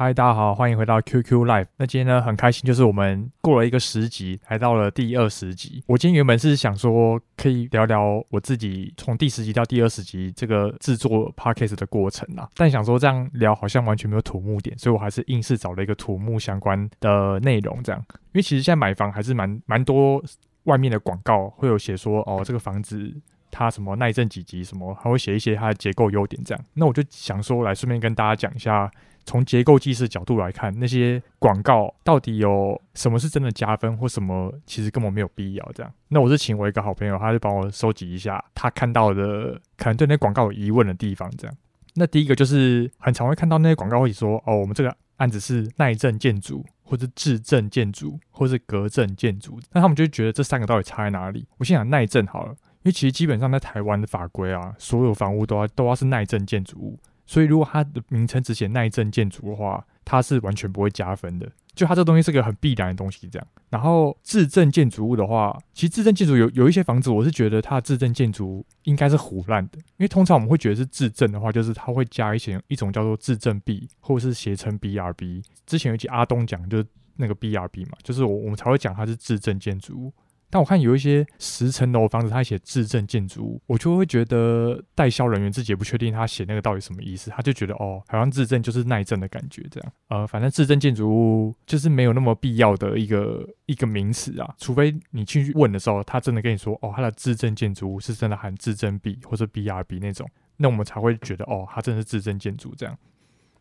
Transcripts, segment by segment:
嗨，大家好，欢迎回到 QQ Live。那今天呢，很开心，就是我们过了一个十集，来到了第二十集。我今天原本是想说，可以聊聊我自己从第十集到第二十集这个制作 Podcast 的过程啦。但想说这样聊好像完全没有土木点，所以我还是硬是找了一个土木相关的内容，这样。因为其实现在买房还是蛮蛮多外面的广告会有写说，哦，这个房子。它什么耐震几级什么，还会写一些它的结构优点这样。那我就想说，来顺便跟大家讲一下，从结构技师角度来看，那些广告到底有什么是真的加分，或什么其实根本没有必要这样。那我是请我一个好朋友，他就帮我收集一下他看到的可能对那广告有疑问的地方这样。那第一个就是很常会看到那些广告会说，哦，我们这个案子是耐震建筑，或者制震建筑，或是隔震建筑。那他们就觉得这三个到底差在哪里？我先讲耐震好了。因为其实基本上在台湾的法规啊，所有房屋都要都要是耐震建筑物，所以如果它的名称只写耐震建筑的话，它是完全不会加分的。就它这东西是个很必然的东西，这样。然后自震建筑物的话，其实自震建筑有有一些房子，我是觉得它的自震建筑应该是唬烂的，因为通常我们会觉得是自震的话，就是它会加一些一种叫做自震壁，或者是写成 BRB。之前有一集阿东讲就是那个 BRB 嘛，就是我我们才会讲它是自震建筑物。但我看有一些十层楼房子，他写自证建筑物，我就会觉得代销人员自己也不确定他写那个到底什么意思，他就觉得哦，好像自证就是耐震的感觉这样。呃，反正自证建筑物就是没有那么必要的一个一个名词啊，除非你去问的时候，他真的跟你说哦，他的自证建筑物是真的含制震壁或者 BRB 那种，那我们才会觉得哦，他真的是自证建筑这样。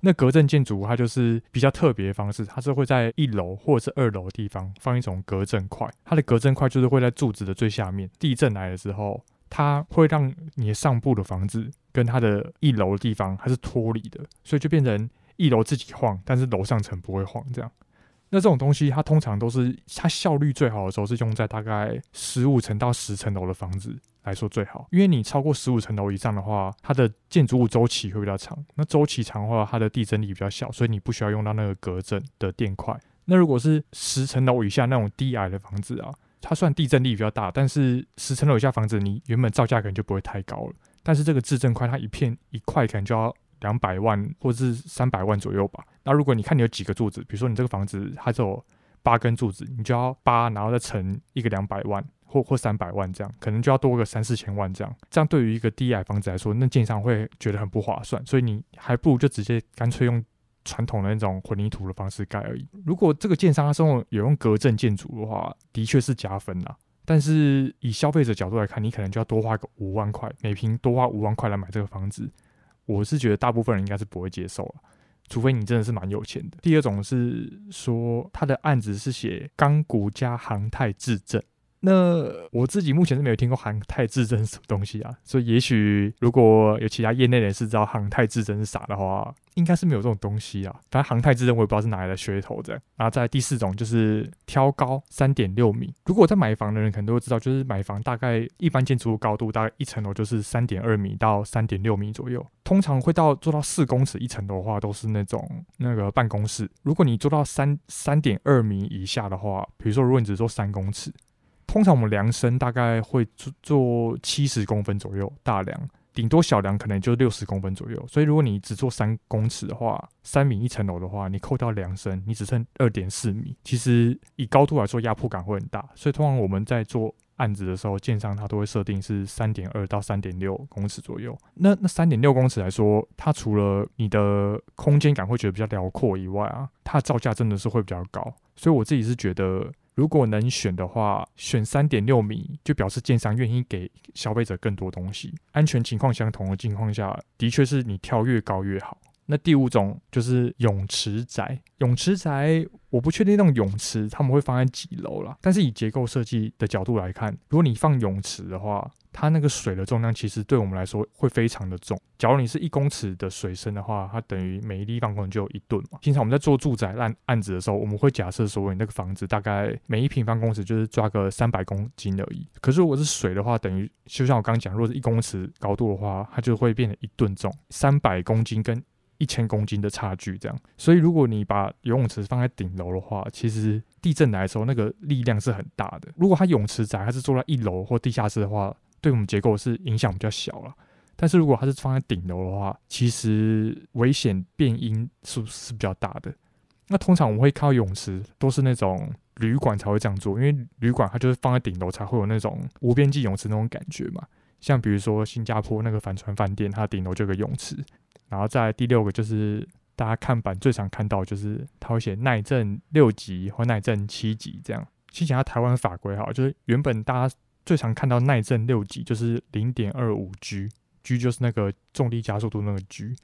那隔震建筑它就是比较特别的方式，它是会在一楼或者是二楼的地方放一种隔震块，它的隔震块就是会在柱子的最下面，地震来的时候，它会让你的上部的房子跟它的一楼的地方它是脱离的，所以就变成一楼自己晃，但是楼上层不会晃这样。那这种东西它通常都是它效率最好的时候是用在大概十五层到十层楼的房子。来说最好，因为你超过十五层楼以上的话，它的建筑物周期会比较长。那周期长的话，它的地震力比较小，所以你不需要用到那个隔震的垫块。那如果是十层楼以下那种低矮的房子啊，它算地震力比较大，但是十层楼以下房子你原本造价可能就不会太高了。但是这个制震块它一片一块可能就要两百万或者是三百万左右吧。那如果你看你有几个柱子，比如说你这个房子它只有八根柱子，你就要八，然后再乘一个两百万。或或三百万这样，可能就要多个三四千万这样，这样对于一个低矮房子来说，那建商会觉得很不划算，所以你还不如就直接干脆用传统的那种混凝土的方式盖而已。如果这个建商他是用有用隔震建筑的话，的确是加分啦。但是以消费者角度来看，你可能就要多花个五万块，每平多花五万块来买这个房子，我是觉得大部分人应该是不会接受了，除非你真的是蛮有钱的。第二种是说他的案子是写钢骨加航太质证。那我自己目前是没有听过航太制震是什么东西啊，所以也许如果有其他业内人士知道航太制震是啥的话，应该是没有这种东西啊。反正航太制震我也不知道是哪来的噱头这样。然后在第四种就是挑高三点六米，如果在买房的人可能都会知道，就是买房大概一般建筑物高度大概一层楼就是三点二米到三点六米左右，通常会到做到四公尺一层楼的话都是那种那个办公室。如果你做到三三点二米以下的话，比如说如果你只做三公尺。通常我们量身大概会做做七十公分左右大梁，顶多小梁可能就六十公分左右。所以如果你只做三公尺的话，三米一层楼的话，你扣掉量身，你只剩二点四米。其实以高度来说，压迫感会很大。所以通常我们在做案子的时候，建商它都会设定是三点二到三点六公尺左右。那那三点六公尺来说，它除了你的空间感会觉得比较辽阔以外啊，它的造价真的是会比较高。所以我自己是觉得。如果能选的话，选三点六米就表示建商愿意给消费者更多东西。安全情况相同的情况下，的确是你跳越高越好。那第五种就是泳池宅，泳池宅我不确定那种泳池他们会放在几楼啦，但是以结构设计的角度来看，如果你放泳池的话，它那个水的重量其实对我们来说会非常的重。假如你是一公尺的水深的话，它等于每一立方公尺就有一吨嘛。经常我们在做住宅案案子的时候，我们会假设说你那个房子大概每一平方公尺就是抓个三百公斤而已。可是如果是水的话，等于就像我刚刚讲，如果是一公尺高度的话，它就会变成一吨重，三百公斤跟一千公斤的差距，这样，所以如果你把游泳池放在顶楼的话，其实地震来的时候，那个力量是很大的。如果它泳池窄，它是坐在一楼或地下室的话，对我们结构是影响比较小了。但是如果它是放在顶楼的话，其实危险变因是是比较大的。那通常我们会靠泳池，都是那种旅馆才会这样做，因为旅馆它就是放在顶楼才会有那种无边际泳池那种感觉嘛。像比如说新加坡那个帆船饭店，它顶楼就有个泳池。然后再第六个就是大家看板最常看到，就是它会写耐震六级或耐震七级这样。先讲下台湾法规哈，就是原本大家最常看到耐震六级就是零点二五 G，G 就是那个重力加速度那个 G。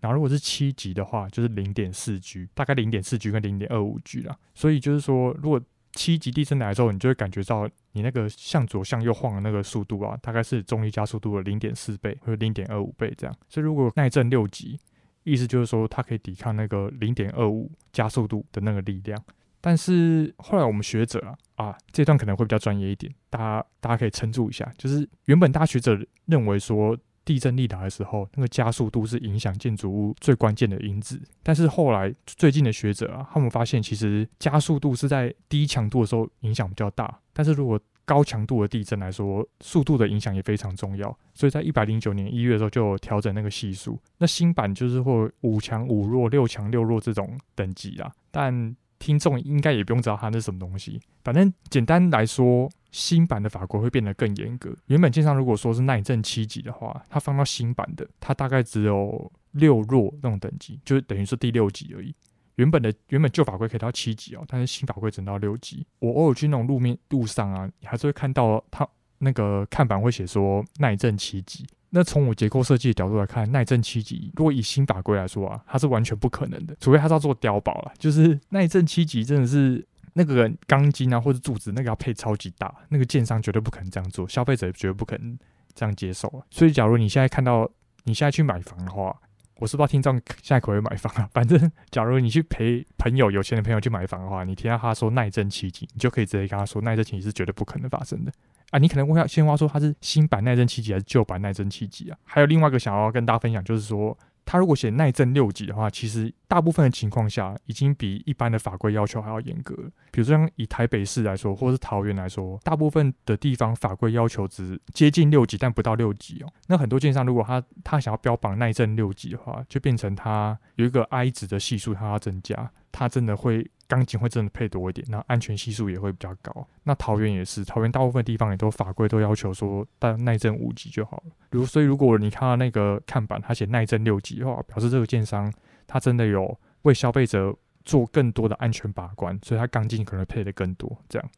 然后如果是七级的话，就是零点四 G，大概零点四 G 跟零点二五 G 啦。所以就是说，如果七级地震来的时候，你就会感觉到你那个向左向右晃的那个速度啊，大概是重力加速度的零点四倍或者零点二五倍这样。所以如果耐震六级，意思就是说它可以抵抗那个零点二五加速度的那个力量。但是后来我们学者啊啊，这段可能会比较专业一点，大家大家可以撑住一下。就是原本大学者认为说。地震力达的时候，那个加速度是影响建筑物最关键的因子。但是后来最近的学者啊，他们发现其实加速度是在低强度的时候影响比较大。但是如果高强度的地震来说，速度的影响也非常重要。所以在一百零九年一月的时候就调整那个系数。那新版就是会五强五弱、六强六弱这种等级啊。但听众应该也不用知道它是什么东西，反正简单来说，新版的法规会变得更严格。原本建商如果说是耐震七级的话，它放到新版的，它大概只有六弱那种等级，就是等于是第六级而已。原本的原本旧法规可以到七级哦，但是新法规只能到六级。我偶尔去那种路面路上啊，你还是会看到它那个看板会写说耐震七级。那从我结构设计的角度来看，耐震七级，如果以新法规来说啊，它是完全不可能的，除非它是要做碉堡了。就是耐震七级真的是那个钢筋啊或者柱子那个要配超级大，那个建商绝对不可能这样做，消费者也绝对不可能这样接受啊。所以，假如你现在看到你现在去买房的话，我是不知道听众现在可不可以买房啊。反正，假如你去陪朋友有钱的朋友去买房的话，你听到他说耐震七级，你就可以直接跟他说，耐震七级是绝对不可能发生的。啊，你可能问下先话说它是新版耐震七级还是旧版耐震七级啊？还有另外一个想要跟大家分享，就是说，他如果写耐震六级的话，其实大部分的情况下已经比一般的法规要求还要严格。比如说以台北市来说，或是桃园来说，大部分的地方法规要求值接近六级，但不到六级哦。那很多建商如果他他想要标榜耐震六级的话，就变成他有一个 I 值的系数，他要增加，它真的会。钢筋会真的配多一点，那安全系数也会比较高。那桃园也是，桃园大部分地方也都法规都要求说，带耐震五级就好了。如所以，如果你看到那个看板，它写耐震六级的话，表示这个建商他真的有为消费者做更多的安全把关，所以它钢筋可能配的更多。这样，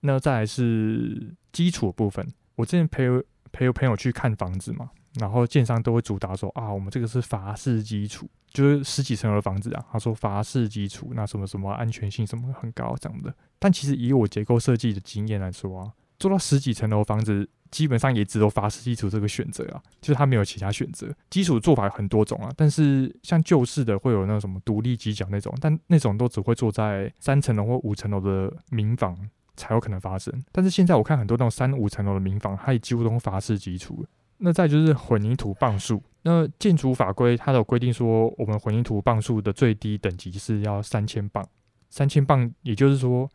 那再来是基础部分。我之前陪陪朋友去看房子嘛。然后建商都会主打说啊，我们这个是法式基础，就是十几层楼的房子啊。他说法式基础，那什么什么安全性什么很高这样的。但其实以我结构设计的经验来说啊，做到十几层楼房子，基本上也只有法式基础这个选择啊，就是它没有其他选择。基础做法有很多种啊，但是像旧式的会有那种什么独立基脚那种，但那种都只会做在三层楼或五层楼的民房才有可能发生。但是现在我看很多那种三五层楼的民房，它也几乎都用法式基础。那再就是混凝土磅数，那建筑法规它有规定说，我们混凝土磅数的最低等级是要三千磅，三千磅也就是说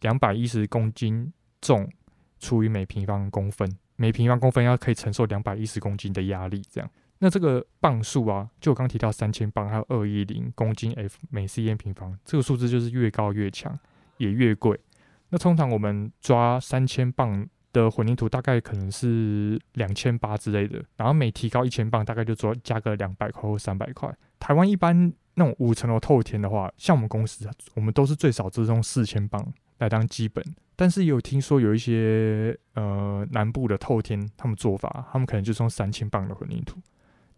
两百一十公斤重除以每平方公分，每平方公分要可以承受两百一十公斤的压力，这样。那这个磅数啊，就我刚提到三千磅还有二一零公斤 F 每 cm 平方，这个数字就是越高越强，也越贵。那通常我们抓三千磅。的混凝土大概可能是两千八之类的，然后每提高一千磅，大概就做加个两百块或三百块。台湾一般那种五层楼透天的话，像我们公司，我们都是最少只用四千磅来当基本。但是也有听说有一些呃南部的透天，他们做法，他们可能就是用三千磅的混凝土。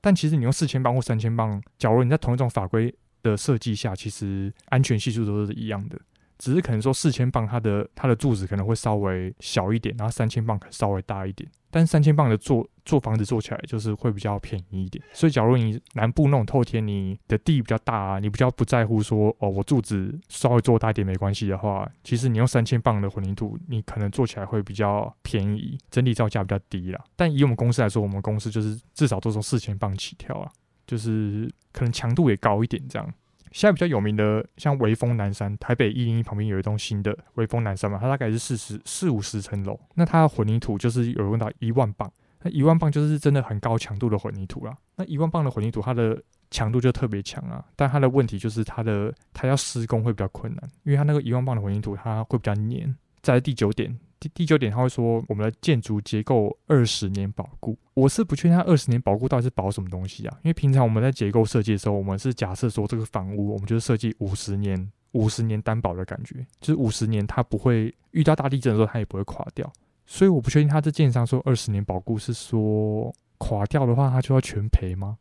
但其实你用四千磅或三千磅，假如你在同一种法规的设计下，其实安全系数都是一样的。只是可能说四千磅，它的它的柱子可能会稍微小一点，然后三千磅可能稍微大一点。但三千磅的做做房子做起来就是会比较便宜一点。所以假如你南部那种透天，你的地比较大啊，你比较不在乎说哦，我柱子稍微做大一点没关系的话，其实你用三千磅的混凝土，你可能做起来会比较便宜，整体造价比较低啦。但以我们公司来说，我们公司就是至少都从四千磅起跳啊，就是可能强度也高一点这样。现在比较有名的，像微风南山，台北一零一旁边有一栋新的微风南山嘛，它大概是四十四五十层楼，那它的混凝土就是有用到一万磅，那一万磅就是真的很高强度的混凝土啦。那一万磅的混凝土，它的强度就特别强啊。但它的问题就是它的它要施工会比较困难，因为它那个一万磅的混凝土它会比较黏。在第九点，第第九点他会说我们的建筑结构二十年保固。我是不确定他二十年保固到底是保什么东西啊？因为平常我们在结构设计的时候，我们是假设说这个房屋我们就是设计五十年，五十年担保的感觉，就是五十年它不会遇到大地震的时候它也不会垮掉。所以我不确定他这建商说二十年保固是说垮掉的话他就要全赔吗？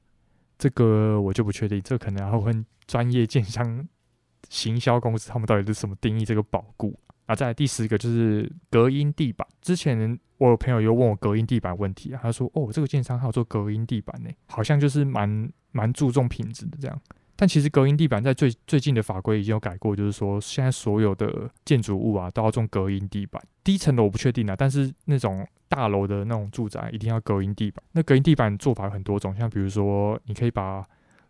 这个我就不确定，这可能要问专业建商、行销公司他们到底是什么定义这个保固。啊，再第十个就是隔音地板。之前我有朋友又问我隔音地板问题，他说：“哦，这个建商还有做隔音地板呢，好像就是蛮蛮注重品质的这样。”但其实隔音地板在最最近的法规已经有改过，就是说现在所有的建筑物啊都要种隔音地板。低层的我不确定啊，但是那种大楼的那种住宅一定要隔音地板。那隔音地板做法有很多种，像比如说你可以把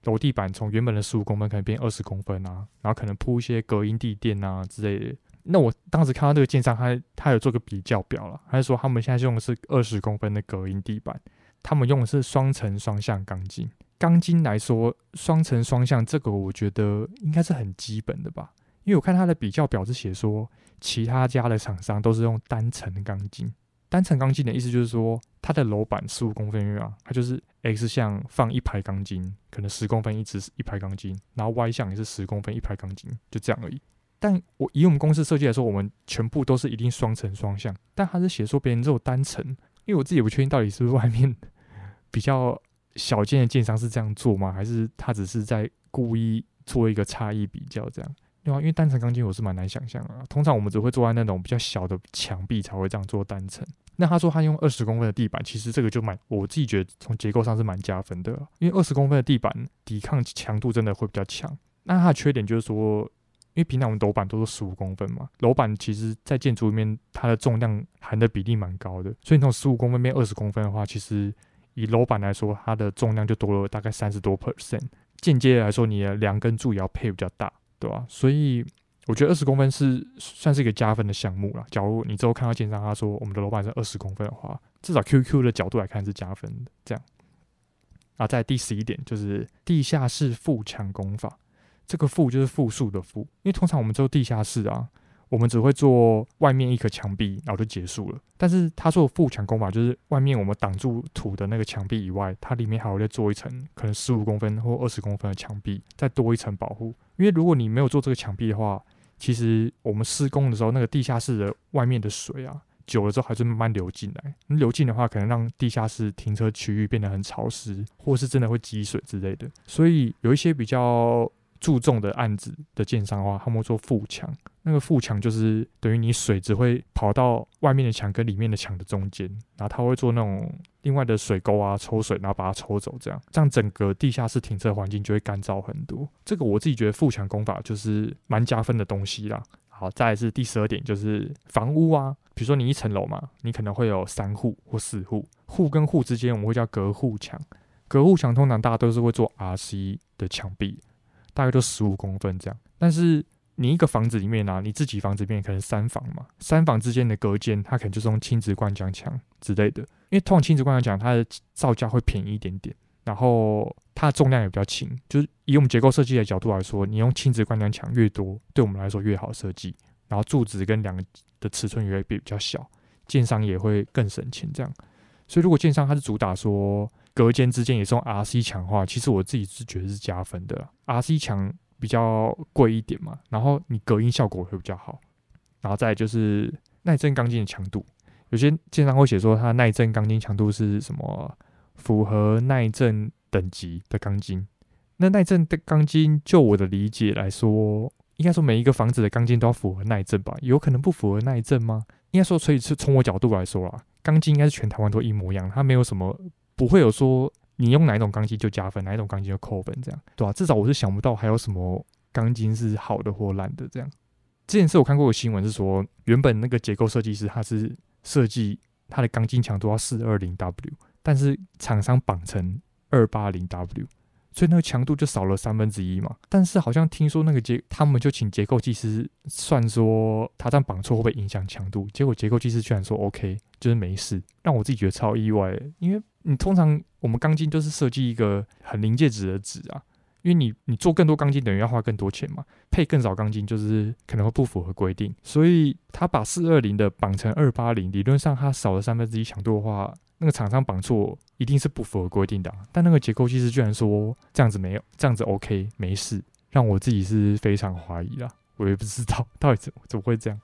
楼地板从原本的十五公分可能变二十公分啊，然后可能铺一些隔音地垫啊之类的。那我当时看到这个建商，他他有做个比较表了，他就说他们现在用的是二十公分的隔音地板，他们用的是双层双向钢筋。钢筋来说，双层双向这个我觉得应该是很基本的吧，因为我看他的比较表是写说，其他家的厂商都是用单层钢筋。单层钢筋的意思就是说，它的楼板十五公分啊，它就是 X 向放一排钢筋，可能十公分一支一排钢筋，然后 Y 向也是十公分一排钢筋，就这样而已。但我以我们公司设计来说，我们全部都是一定双层双向。但他是写说别人只有单层，因为我自己也不确定到底是不是外面比较小件的建商是这样做吗？还是他只是在故意做一个差异比较这样？对啊，因为单层钢筋我是蛮难想象的。通常我们只会做在那种比较小的墙壁才会这样做单层。那他说他用二十公分的地板，其实这个就蛮，我自己觉得从结构上是蛮加分的，因为二十公分的地板抵抗强度真的会比较强。那它的缺点就是说。因为平常我们楼板都是十五公分嘛，楼板其实在建筑里面它的重量含的比例蛮高的，所以从十五公分变二十公分的话，其实以楼板来说，它的重量就多了大概三十多 percent。间接来说，你的梁跟柱也要配比较大，对吧？所以我觉得二十公分是算是一个加分的项目啦。假如你之后看到建商他说我们的楼板是二十公分的话，至少 QQ 的角度来看是加分的。这样，啊，在第十一点就是地下室覆墙工法。这个负就是负数的负，因为通常我们做地下室啊，我们只会做外面一个墙壁，然后就结束了。但是他说负墙工法，就是外面我们挡住土的那个墙壁以外，它里面还会再做一层可能十五公分或二十公分的墙壁，再多一层保护。因为如果你没有做这个墙壁的话，其实我们施工的时候，那个地下室的外面的水啊，久了之后还是慢慢流进来。流进的话，可能让地下室停车区域变得很潮湿，或是真的会积水之类的。所以有一些比较。注重的案子的建商的话，他们会做覆墙。那个覆墙就是等于你水只会跑到外面的墙跟里面的墙的中间，然后他会做那种另外的水沟啊，抽水，然后把它抽走，这样这样整个地下室停车环境就会干燥很多。这个我自己觉得覆墙工法就是蛮加分的东西啦。好，再来是第十二点，就是房屋啊，比如说你一层楼嘛，你可能会有三户或四户，户跟户之间我们会叫隔户墙。隔户墙通常大家都是会做 RC 的墙壁。大概就十五公分这样，但是你一个房子里面呢、啊，你自己房子里面可能三房嘛，三房之间的隔间，它可能就是用亲子灌浆墙之类的，因为通常亲子灌浆墙它的造价会便宜一点点，然后它的重量也比较轻，就是以我们结构设计的角度来说，你用亲子灌浆墙越多，对我们来说越好设计，然后柱子跟梁的尺寸也会比较小，建商也会更省钱这样，所以如果建商它是主打说。隔间之间也是用 RC 墙的话，其实我自己是觉得是加分的。RC 墙比较贵一点嘛，然后你隔音效果会比较好。然后再就是耐震钢筋的强度，有些经常会写说它耐震钢筋强度是什么符合耐震等级的钢筋。那耐震的钢筋，就我的理解来说，应该说每一个房子的钢筋都要符合耐震吧？有可能不符合耐震吗？应该说，所以是从我角度来说啦，钢筋应该是全台湾都一模一样，它没有什么。不会有说你用哪一种钢筋就加分，哪一种钢筋就扣分这样，对吧、啊？至少我是想不到还有什么钢筋是好的或烂的这样。这件事我看过个新闻是说，原本那个结构设计师他是设计他的钢筋强度要四二零 W，但是厂商绑成二八零 W，所以那个强度就少了三分之一嘛。但是好像听说那个结，他们就请结构技师算说他这样绑错会不会影响强度，结果结构技师居然说 OK，就是没事，让我自己觉得超意外。因为你通常我们钢筋都是设计一个很临界值的值啊。因为你你做更多钢筋等于要花更多钱嘛，配更少钢筋就是可能会不符合规定，所以他把四二零的绑成二八零，理论上它少了三分之一强度的话，那个厂商绑错一定是不符合规定的。但那个结构技师居然说这样子没有，这样子 OK 没事，让我自己是非常怀疑啦。我也不知道到底怎怎么会这样。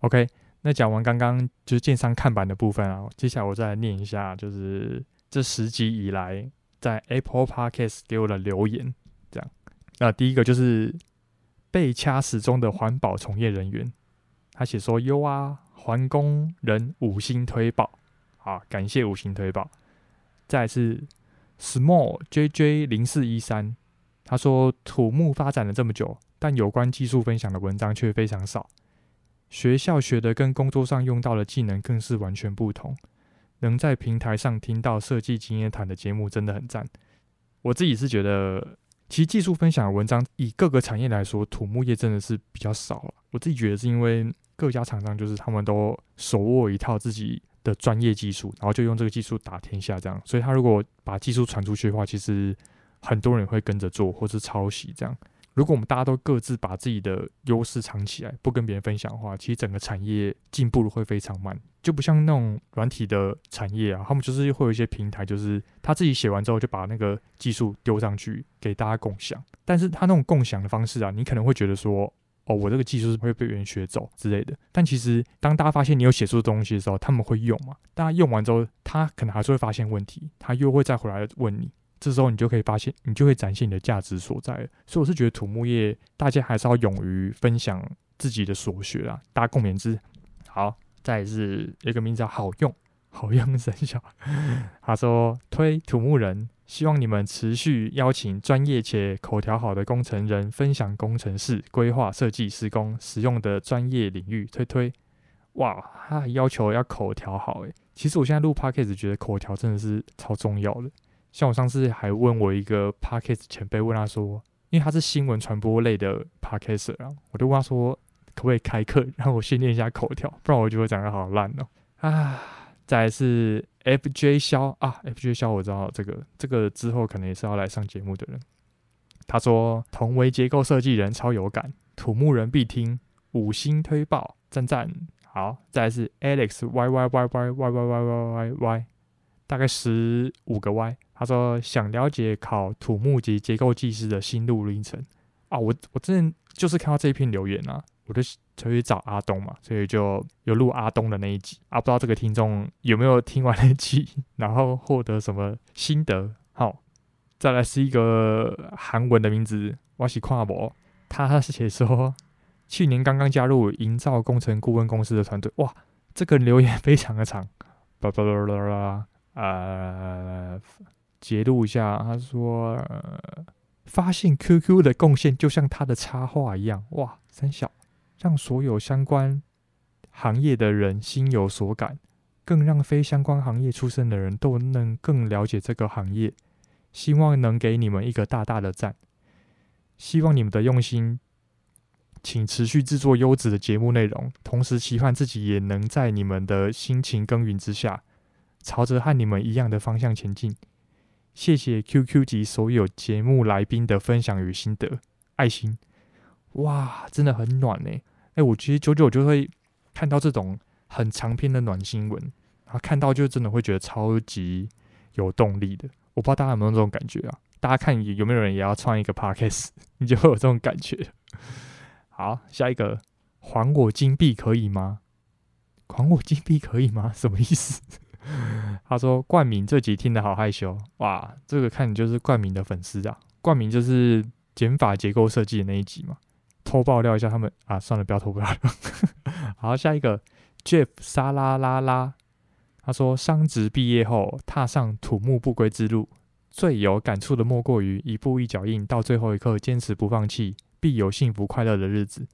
OK，那讲完刚刚就是建商看板的部分啊，接下来我再来念一下，就是这十集以来在 Apple Podcast 给我的留言。这样，那第一个就是被掐死中的环保从业人员，他写说：“优啊，环工人五星推爆，好，感谢五星推宝。”再次 Small JJ 零四一三，他说：“土木发展了这么久，但有关技术分享的文章却非常少，学校学的跟工作上用到的技能更是完全不同。能在平台上听到设计经验谈的节目真的很赞。”我自己是觉得。其实技术分享的文章，以各个产业来说，土木业真的是比较少了。我自己觉得是因为各家厂商就是他们都手握一套自己的专业技术，然后就用这个技术打天下这样。所以他如果把技术传出去的话，其实很多人会跟着做或是抄袭这样。如果我们大家都各自把自己的优势藏起来，不跟别人分享的话，其实整个产业进步会非常慢，就不像那种软体的产业啊，他们就是会有一些平台，就是他自己写完之后就把那个技术丢上去给大家共享。但是他那种共享的方式啊，你可能会觉得说，哦，我这个技术是会被别人学走之类的。但其实当大家发现你有写出东西的时候，他们会用嘛？大家用完之后，他可能还是会发现问题，他又会再回来问你。这时候你就可以发现，你就会展现你的价值所在。所以我是觉得土木业大家还是要勇于分享自己的所学啦，大家共勉之。好，再是一个名字叫好用好用生效，他说推土木人，希望你们持续邀请专业且口条好的工程人分享工程师规划设计施工使用的专业领域。推推，哇，他要求要口条好诶。其实我现在录 podcast 觉得口条真的是超重要的。像我上次还问我一个 podcast 前辈，问他说，因为他是新闻传播类的 podcaster 啊，我就问他说，可不可以开课 让我训练一下口条，不然我就会讲得好烂哦。啊，再来是 FJ 萧啊，FJ 萧我知道这个，这个之后可能也是要来上节目的人。他说，同为结构设计人，超有感，土木人必听，五星推爆，赞赞。好，再来是 Alex Y Y Y Y Y Y Y Y Y Y，大概十五个 Y。他说想了解考土木及结构技师的心路历程啊，我我之前就是看到这一篇留言啊，我就去找阿东嘛，所以就有录阿东的那一集。啊，不知道这个听众有没有听完那一集，然后获得什么心得？好，再来是一个韩文的名字，我是跨博，他是写说去年刚刚加入营造工程顾问公司的团队，哇，这个留言非常的长，巴拉巴拉巴拉啊。截录一下，他说：“呃，发现 QQ 的贡献就像他的插画一样，哇，三小。让所有相关行业的人心有所感，更让非相关行业出身的人都能更了解这个行业。希望能给你们一个大大的赞，希望你们的用心，请持续制作优质的节目内容，同时期盼自己也能在你们的辛勤耕耘之下，朝着和你们一样的方向前进。”谢谢 QQ 级所有节目来宾的分享与心得，爱心，哇，真的很暖呢。哎，我其实久久就会看到这种很长篇的暖新闻，然后看到就真的会觉得超级有动力的。我不知道大家有没有这种感觉啊？大家看有没有人也要创一个 Podcast，你就会有这种感觉。好，下一个，还我金币可以吗？还我金币可以吗？什么意思？他说：“冠名这集听得好害羞哇！这个看你就是冠名的粉丝啊。冠名就是减法结构设计的那一集嘛。偷爆料一下他们啊，算了，不要偷爆料。好，下一个 Jeff 沙拉拉拉，他说：商职毕业后踏上土木不归之路，最有感触的莫过于一步一脚印，到最后一刻坚持不放弃，必有幸福快乐的日子。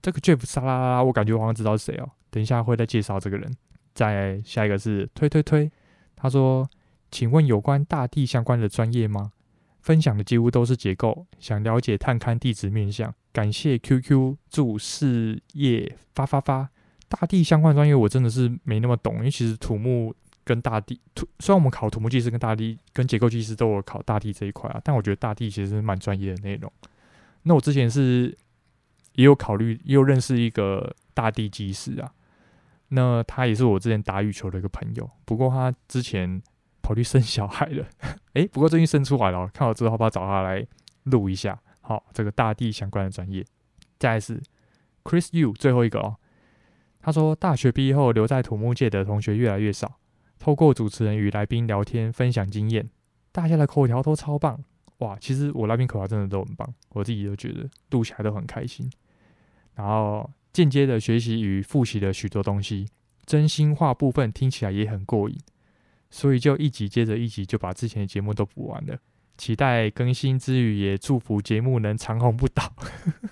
这个 Jeff 沙拉拉拉，我感觉我好像知道是谁哦。等一下会再介绍这个人。”再下一个是推推推，他说：“请问有关大地相关的专业吗？分享的几乎都是结构，想了解探勘地质面向。感谢 QQ 祝事业发发发。大地相关专业我真的是没那么懂，因为其实土木跟大地土，虽然我们考土木技师跟大地跟结构技师都有考大地这一块啊，但我觉得大地其实蛮专业的内容。那我之前是也有考虑，也有认识一个大地技师啊，那他也是我之前打羽球的一个朋友，不过他之前跑去生小孩了，诶、不过最近生出来了，看我之后要不要找他来录一下。好，这个大地相关的专业。再来是 Chris Yu 最后一个哦。他说，大学毕业后留在土木界的同学越来越少。透过主持人与来宾聊天，分享经验，大家的口条都超棒哇！其实我那边口条真的都很棒，我自己都觉得录起来都很开心。然后间接的学习与复习了许多东西，真心话部分听起来也很过瘾，所以就一集接着一集就把之前的节目都补完了。期待更新之余，也祝福节目能长红不倒。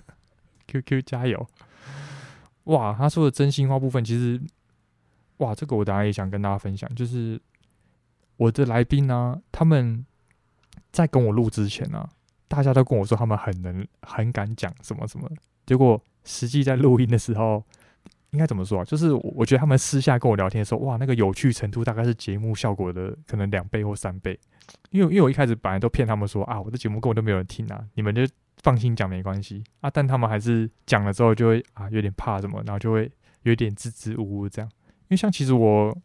QQ 加油！哇，他说的真心话部分，其实，哇，这个我当然也想跟大家分享。就是我的来宾呢、他们在跟我录之前呢、啊，大家都跟我说他们很能、很敢讲什么什么。结果实际在录音的时候，应该怎么说啊？就是我觉得他们私下跟我聊天的时候，哇，那个有趣程度大概是节目效果的可能两倍或三倍。因为因为我一开始本来都骗他们说啊，我的节目根本都没有人听啊，你们就放心讲没关系啊。但他们还是讲了之后就会啊有点怕什么，然后就会有点支支吾吾这样。因为像其实我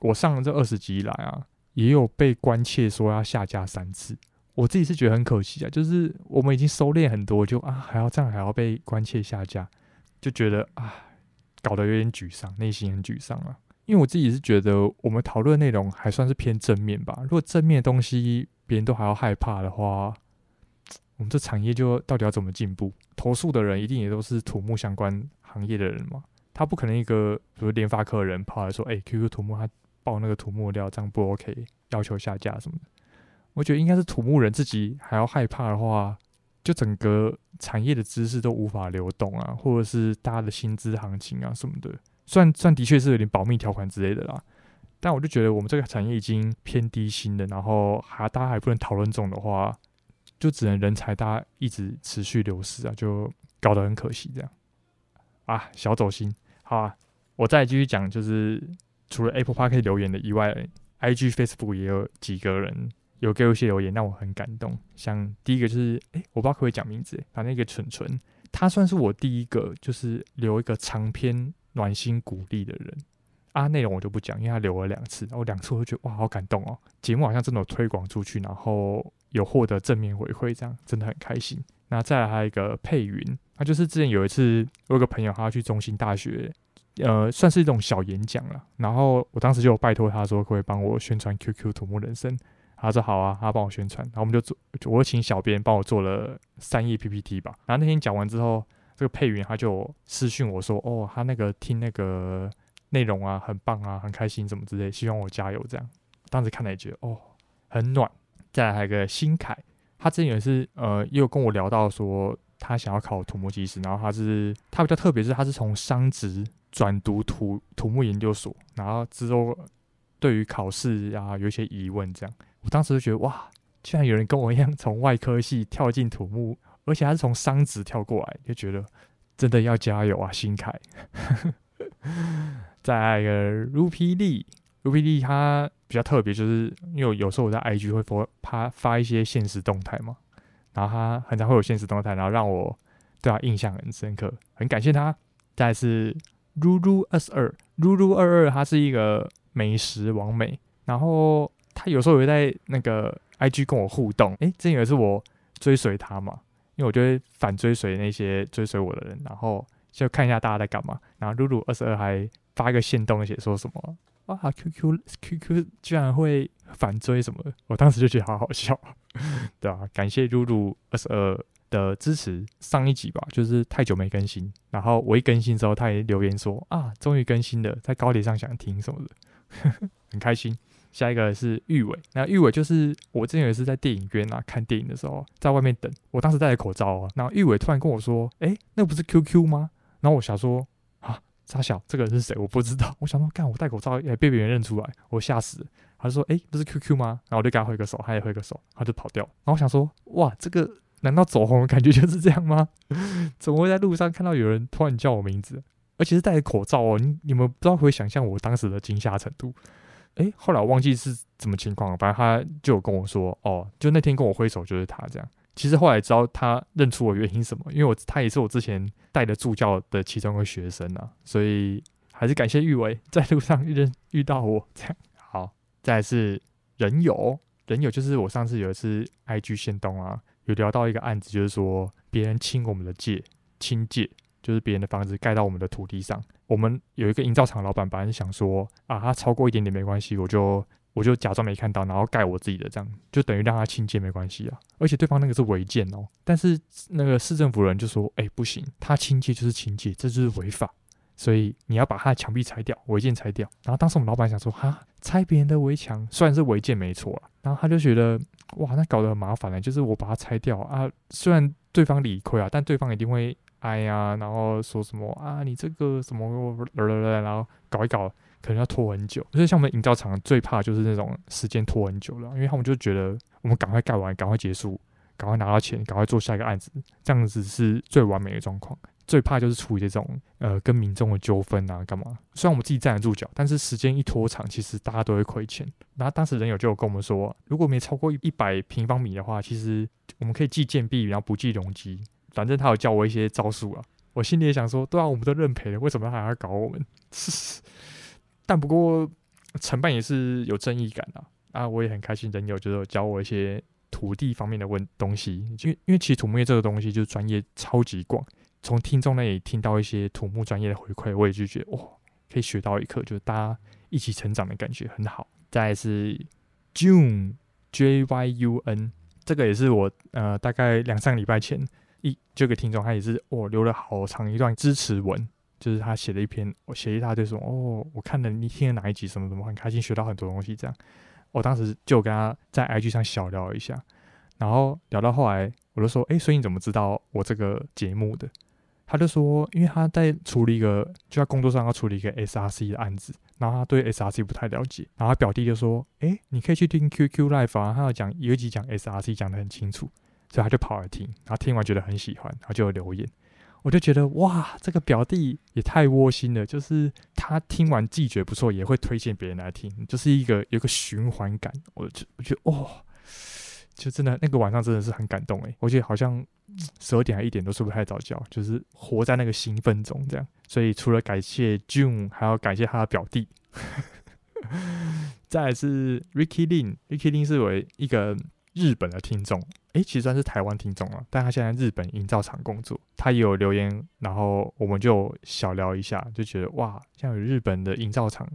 我上了这二十集以来啊，也有被关切说要下架三次，我自己是觉得很可惜啊。就是我们已经收敛很多，就啊还要这样还要被关切下架，就觉得啊搞得有点沮丧，内心很沮丧啊。因为我自己是觉得，我们讨论内容还算是偏正面吧。如果正面的东西别人都还要害怕的话，我们这产业就到底要怎么进步？投诉的人一定也都是土木相关行业的人嘛，他不可能一个比如联发科的人跑来说：“哎，QQ 土木他爆那个土木料，这样不 OK，要求下架什么的。”我觉得应该是土木人自己还要害怕的话，就整个产业的知识都无法流动啊，或者是大家的薪资行情啊什么的。算算的确是有点保密条款之类的啦，但我就觉得我们这个产业已经偏低薪了，然后还大家还不能讨论这种的话，就只能人才大家一直持续流失啊，就搞得很可惜这样啊，小走心。好啊，我再继续讲，就是除了 Apple Podcast 留言的以外，IG、Facebook 也有几个人有给我一些留言，让我很感动。像第一个就是，哎、我不知道可不可以讲名字，反正一个蠢蠢，他算是我第一个就是留一个长篇。暖心鼓励的人啊，内容我就不讲，因为他留了两次，我两次我都觉得哇，好感动哦！节目好像真的有推广出去，然后有获得正面回馈，这样真的很开心。那再来还有一个佩云，他就是之前有一次，我有个朋友他要去中兴大学，呃，算是一种小演讲了。然后我当时就拜托他说，可不可以帮我宣传 QQ 土木人生？他说好啊，他帮我宣传，然后我们就做，我请小编帮我做了三页 PPT 吧。然后那天讲完之后。这个配云他就私讯我说：“哦，他那个听那个内容啊，很棒啊，很开心，怎么之类，希望我加油这样。”当时看了也觉得哦，很暖。再来还有个新凯，他之前也是呃，又跟我聊到说他想要考土木技师，然后他是他比较特别是他是从商职转读土土木研究所，然后之后对于考试啊有一些疑问这样。我当时就觉得哇，居然有人跟我一样从外科系跳进土木。而且他是从商职跳过来，就觉得真的要加油啊，新凯。再来一个 Rupi Lee，Rupi Lee 他比较特别，就是因为有时候我在 IG 会发他发一些现实动态嘛，然后他很常会有现实动态，然后让我对他印象很深刻，很感谢他。再是 Ruru 二十二，Ruru 二二，他是一个美食王美，然后他有时候也会在那个 IG 跟我互动，诶，之前有一次我追随他嘛。因为我就会反追随那些追随我的人，然后就看一下大家在干嘛。然后露露二十二还发一个线动，写说什么啊？QQ QQ 居然会反追什么？我当时就觉得好好笑，对啊，感谢露露二十二的支持。上一集吧，就是太久没更新，然后我一更新之后，他也留言说啊，终于更新了，在高铁上想听什么的，呵呵 很开心。下一个是玉伟，那玉伟就是我之前也是在电影院啊看电影的时候，在外面等，我当时戴着口罩啊，然后玉伟突然跟我说：“哎、那不是 QQ 吗？”然后我想说：“啊，傻小，这个人是谁？我不知道。”我想说：“干，我戴口罩也被别人认出来，我吓死。”他就说：“哎，不是 QQ 吗？”然后我就给他挥个手，他也挥个手，他就跑掉。然后我想说：“哇，这个难道走红的感觉就是这样吗？怎么会在路上看到有人突然叫我名字，而且是戴着口罩哦？你你们不知道会想象我当时的惊吓程度？哎，后来我忘记是什么情况了，反正他就有跟我说：哦，就那天跟我挥手就是他这样。其实后来知道他认出我原因什么，因为我他也是我之前带的助教的其中一个学生啊，所以还是感谢玉伟在路上遇遇到我这样。”好再来是人友，人友就是我上次有一次 IG 先动啊，有聊到一个案子，就是说别人侵我们的界，侵界就是别人的房子盖到我们的土地上。我们有一个营造厂老板，本来想说啊，他超过一点点没关系，我就我就假装没看到，然后盖我自己的，这样就等于让他侵界没关系啊。而且对方那个是违建哦，但是那个市政府人就说，哎，不行，他侵界就是侵界，这就是违法。所以你要把他的墙壁拆掉，违建拆掉。然后当时我们老板想说，哈，拆别人的围墙，虽然是违建没错啊，然后他就觉得，哇，那搞得很麻烦呢。就是我把它拆掉啊，虽然对方理亏啊，但对方一定会哎呀，然后说什么啊，你这个什么，然后搞一搞，可能要拖很久。所以像我们营造厂最怕就是那种时间拖很久了，因为他们就觉得我们赶快盖完，赶快结束，赶快拿到钱，赶快做下一个案子，这样子是最完美的状况。最怕就是处理这种呃跟民众的纠纷啊，干嘛？虽然我们自己站得住脚，但是时间一拖长，其实大家都会亏钱。然后当时人友就有跟我们说，如果没超过一百平方米的话，其实我们可以计建币，然后不计容积。反正他有教我一些招数啊，我心里也想说，对啊，我们都认赔了，为什么他还要搞我们？但不过承办也是有正义感啊，啊，我也很开心，人友就是教我一些土地方面的问东西，因为因为其实土木业这个东西就是专业超级广。从听众那里听到一些土木专业的回馈，我也就觉得哇，可以学到一课，就是大家一起成长的感觉很好。再是 June J Y U N，这个也是我呃大概两三个礼拜前一这个听众，他也是我留了好长一段支持文，就是他写了一篇，我写一大堆说哦，我看了你听了哪一集什么什么，很开心学到很多东西这样。我当时就跟他在 IG 上小聊一下，然后聊到后来，我就说哎，所以你怎么知道我这个节目的？他就说，因为他在处理一个，就在工作上要处理一个 SRC 的案子，然后他对 SRC 不太了解，然后他表弟就说：“诶，你可以去听 QQ Live 啊，他有讲有一集讲 SRC 讲得很清楚。”所以他就跑来听，然后听完觉得很喜欢，然后就有留言。我就觉得哇，这个表弟也太窝心了，就是他听完自己觉得不错，也会推荐别人来听，就是一个有一个循环感。我就我觉得哇。就真的那个晚上真的是很感动诶，我觉得好像十二点还一点都睡不太着觉，就是活在那个兴奋中这样。所以除了感谢 June，还要感谢他的表弟。再来是 Ricky Lin，Ricky Lin 是为一个日本的听众，诶，其实算是台湾听众了，但他现在日本营造厂工作，他也有留言，然后我们就小聊一下，就觉得哇，像有日本的营造厂。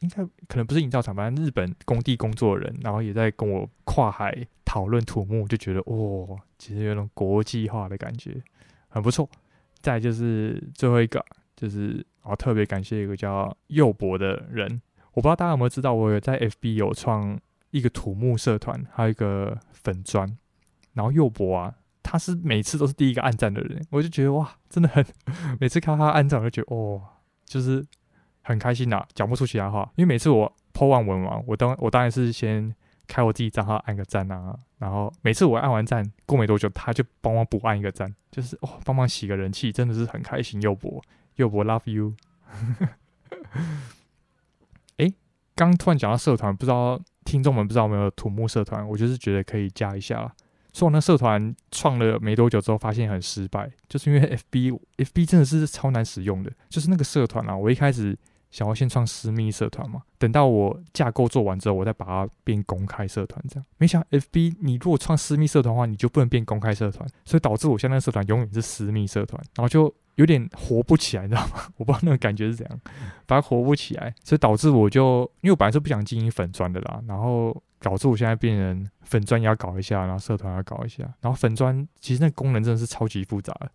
应该可能不是营造厂，反正日本工地工作的人，然后也在跟我跨海讨论土木，就觉得哦，其实有种国际化的感觉，很不错。再就是最后一个，就是我特别感谢一个叫佑博的人，我不知道大家有没有知道，我有在 FB 有创一个土木社团，还有一个粉专，然后佑博啊，他是每次都是第一个按赞的人，我就觉得哇，真的很，每次看他按赞，我就觉得哦，就是。很开心呐，讲不出其他话，因为每次我 po 完文嘛，我当我当然是先开我自己账号按个赞啊，然后每次我按完赞，过没多久他就帮忙补按一个赞，就是哦帮忙洗个人气，真的是很开心。又博，又博 love you。哎，刚突然讲到社团，不知道听众们不知道有没有土木社团，我就是觉得可以加一下啦。说我那社团创了没多久之后，发现很失败，就是因为 FB，FB 真的是超难使用的，就是那个社团啊，我一开始。想要先创私密社团嘛，等到我架构做完之后，我再把它变公开社团。这样，没想到 FB 你如果创私密社团的话，你就不能变公开社团，所以导致我现在社团永远是私密社团，然后就有点活不起来，你知道吗？我不知道那个感觉是怎样，反正活不起来，所以导致我就因为我本来是不想经营粉砖的啦，然后导致我现在变成粉砖也要搞一下，然后社团要搞一下，然后粉砖其实那功能真的是超级复杂的。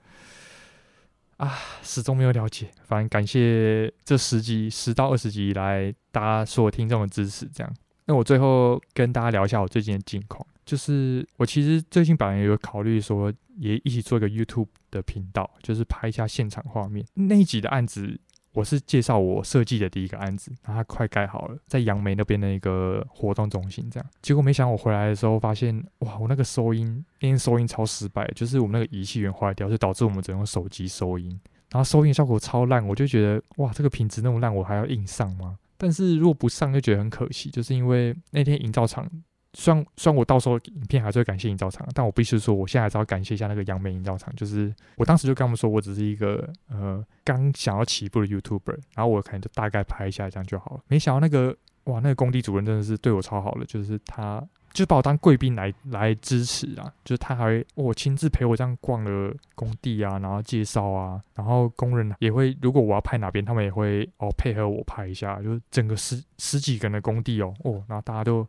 啊，始终没有了解。反正感谢这十集、十到二十集以来大家所有听众的支持。这样，那我最后跟大家聊一下我最近的近况。就是我其实最近本来有考虑说，也一起做一个 YouTube 的频道，就是拍一下现场画面。那一集的案子，我是介绍我设计的第一个案子，然后它快盖好了，在杨梅那边的一个活动中心这样。结果没想我回来的时候发现，哇，我那个收音那天收音超失败，就是我们那个仪器源坏掉，就导致我们只能用手机收音，然后收音效果超烂，我就觉得哇，这个品质那么烂，我还要硬上吗？但是如果不上就觉得很可惜，就是因为那天营造厂。虽然虽然我到时候影片还是会感谢营造厂，但我必须说，我现在还是要感谢一下那个杨梅营造厂。就是我当时就跟他们说，我只是一个呃刚想要起步的 YouTuber，然后我可能就大概拍一下这样就好了。没想到那个哇，那个工地主任真的是对我超好的，就是他就把我当贵宾来来支持啊，就是他还我亲自陪我这样逛了工地啊，然后介绍啊，然后工人也会如果我要拍哪边，他们也会哦配合我拍一下，就是整个十十几个人的工地哦哦，然后大家都。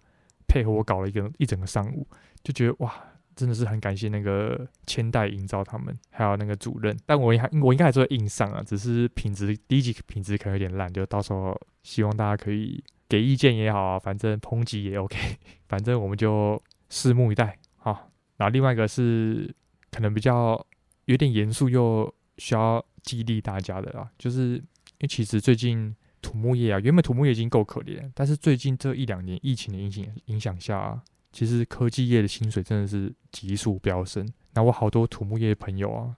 配合我搞了一个一整个上午，就觉得哇，真的是很感谢那个千代营造他们，还有那个主任。但我还我应该还是会硬上啊，只是品质第一集品质可能有点烂，就到时候希望大家可以给意见也好啊，反正抨击也 OK，反正我们就拭目以待。啊，然后另外一个是可能比较有点严肃又需要激励大家的啦，就是因为其实最近。土木业啊，原本土木业已经够可怜，但是最近这一两年疫情的影响影响下，其实科技业的薪水真的是急速飙升。那我好多土木业的朋友啊，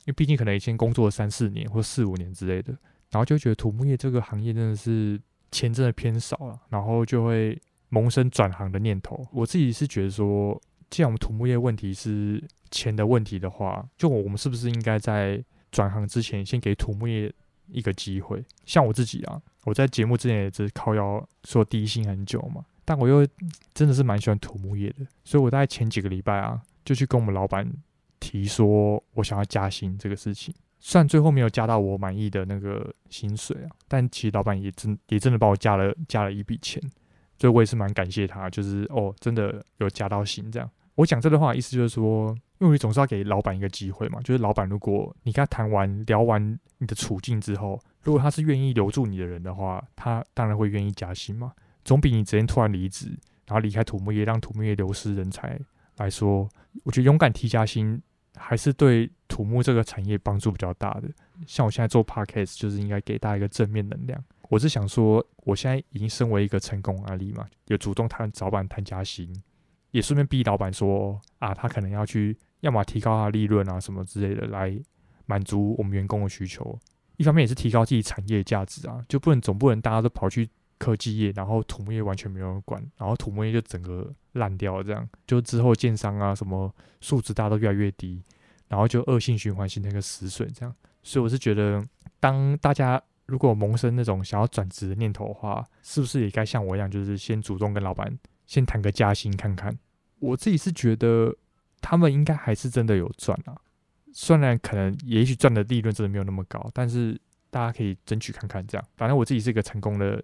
因为毕竟可能以前工作了三四年或四五年之类的，然后就觉得土木业这个行业真的是钱真的偏少了，然后就会萌生转行的念头。我自己是觉得说，既然我们土木业问题是钱的问题的话，就我们是不是应该在转行之前先给土木业一个机会？像我自己啊。我在节目之前也是靠腰说低薪很久嘛，但我又真的是蛮喜欢土木业的，所以我大概前几个礼拜啊，就去跟我们老板提说我想要加薪这个事情。虽然最后没有加到我满意的那个薪水啊，但其实老板也真 也真的帮我加了加了一笔钱，所以我也是蛮感谢他，就是哦真的有加到薪这样。我讲这段话的意思就是说，因为你总是要给老板一个机会嘛，就是老板如果你跟他谈完聊完你的处境之后。如果他是愿意留住你的人的话，他当然会愿意加薪嘛。总比你直接突然离职，然后离开土木业，让土木业流失人才来说，我觉得勇敢提加薪还是对土木这个产业帮助比较大的。像我现在做 podcast，就是应该给大家一个正面能量。我是想说，我现在已经身为一个成功案例嘛，有主动谈找板谈加薪，也顺便逼老板说啊，他可能要去，要么提高他利润啊什么之类的，来满足我们员工的需求。一方面也是提高自己产业价值啊，就不能总不能大家都跑去科技业，然后土木业完全没有人管，然后土木业就整个烂掉了，这样就之后建商啊什么素质大家都越来越低，然后就恶性循环形成一个死水这样。所以我是觉得，当大家如果萌生那种想要转职的念头的话，是不是也该像我一样，就是先主动跟老板先谈个加薪看看？我自己是觉得他们应该还是真的有赚啊。虽然可能也许赚的利润真的没有那么高，但是大家可以争取看看这样。反正我自己是一个成功的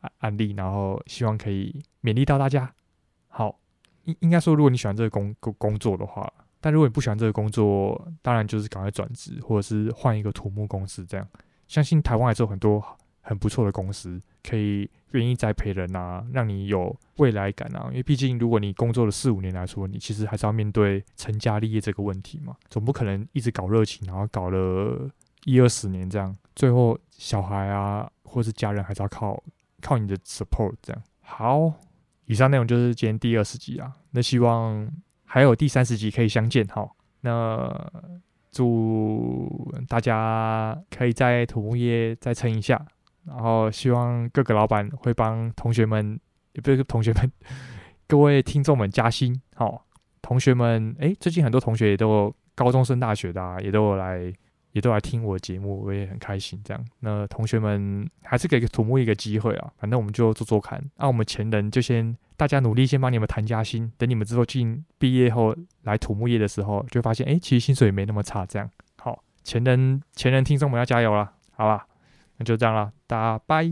案案例，然后希望可以勉励到大家。好，应应该说，如果你喜欢这个工工工作的话，但如果你不喜欢这个工作，当然就是赶快转职，或者是换一个土木公司这样。相信台湾还是有很多。很不错的公司，可以愿意栽培人啊，让你有未来感啊。因为毕竟，如果你工作了四五年来说，你其实还是要面对成家立业这个问题嘛。总不可能一直搞热情，然后搞了一二十年这样，最后小孩啊，或是家人还是要靠靠你的 support 这样。好，以上内容就是今天第二十集啊。那希望还有第三十集可以相见。哈，那祝大家可以在土木业再撑一下。然后希望各个老板会帮同学们，也不是同学们，各位听众们加薪。好、哦，同学们，诶，最近很多同学也都高中升大学的、啊，也都有来，也都来听我节目，我也很开心。这样，那同学们还是给土木一个机会啊，反正我们就做做看。那、我们前人就先大家努力，先帮你们谈加薪。等你们之后进毕业后来土木业的时候，就发现，诶，其实薪水也没那么差。这样，好，前人前人听众们要加油了，好吧？那就这样了，大家拜。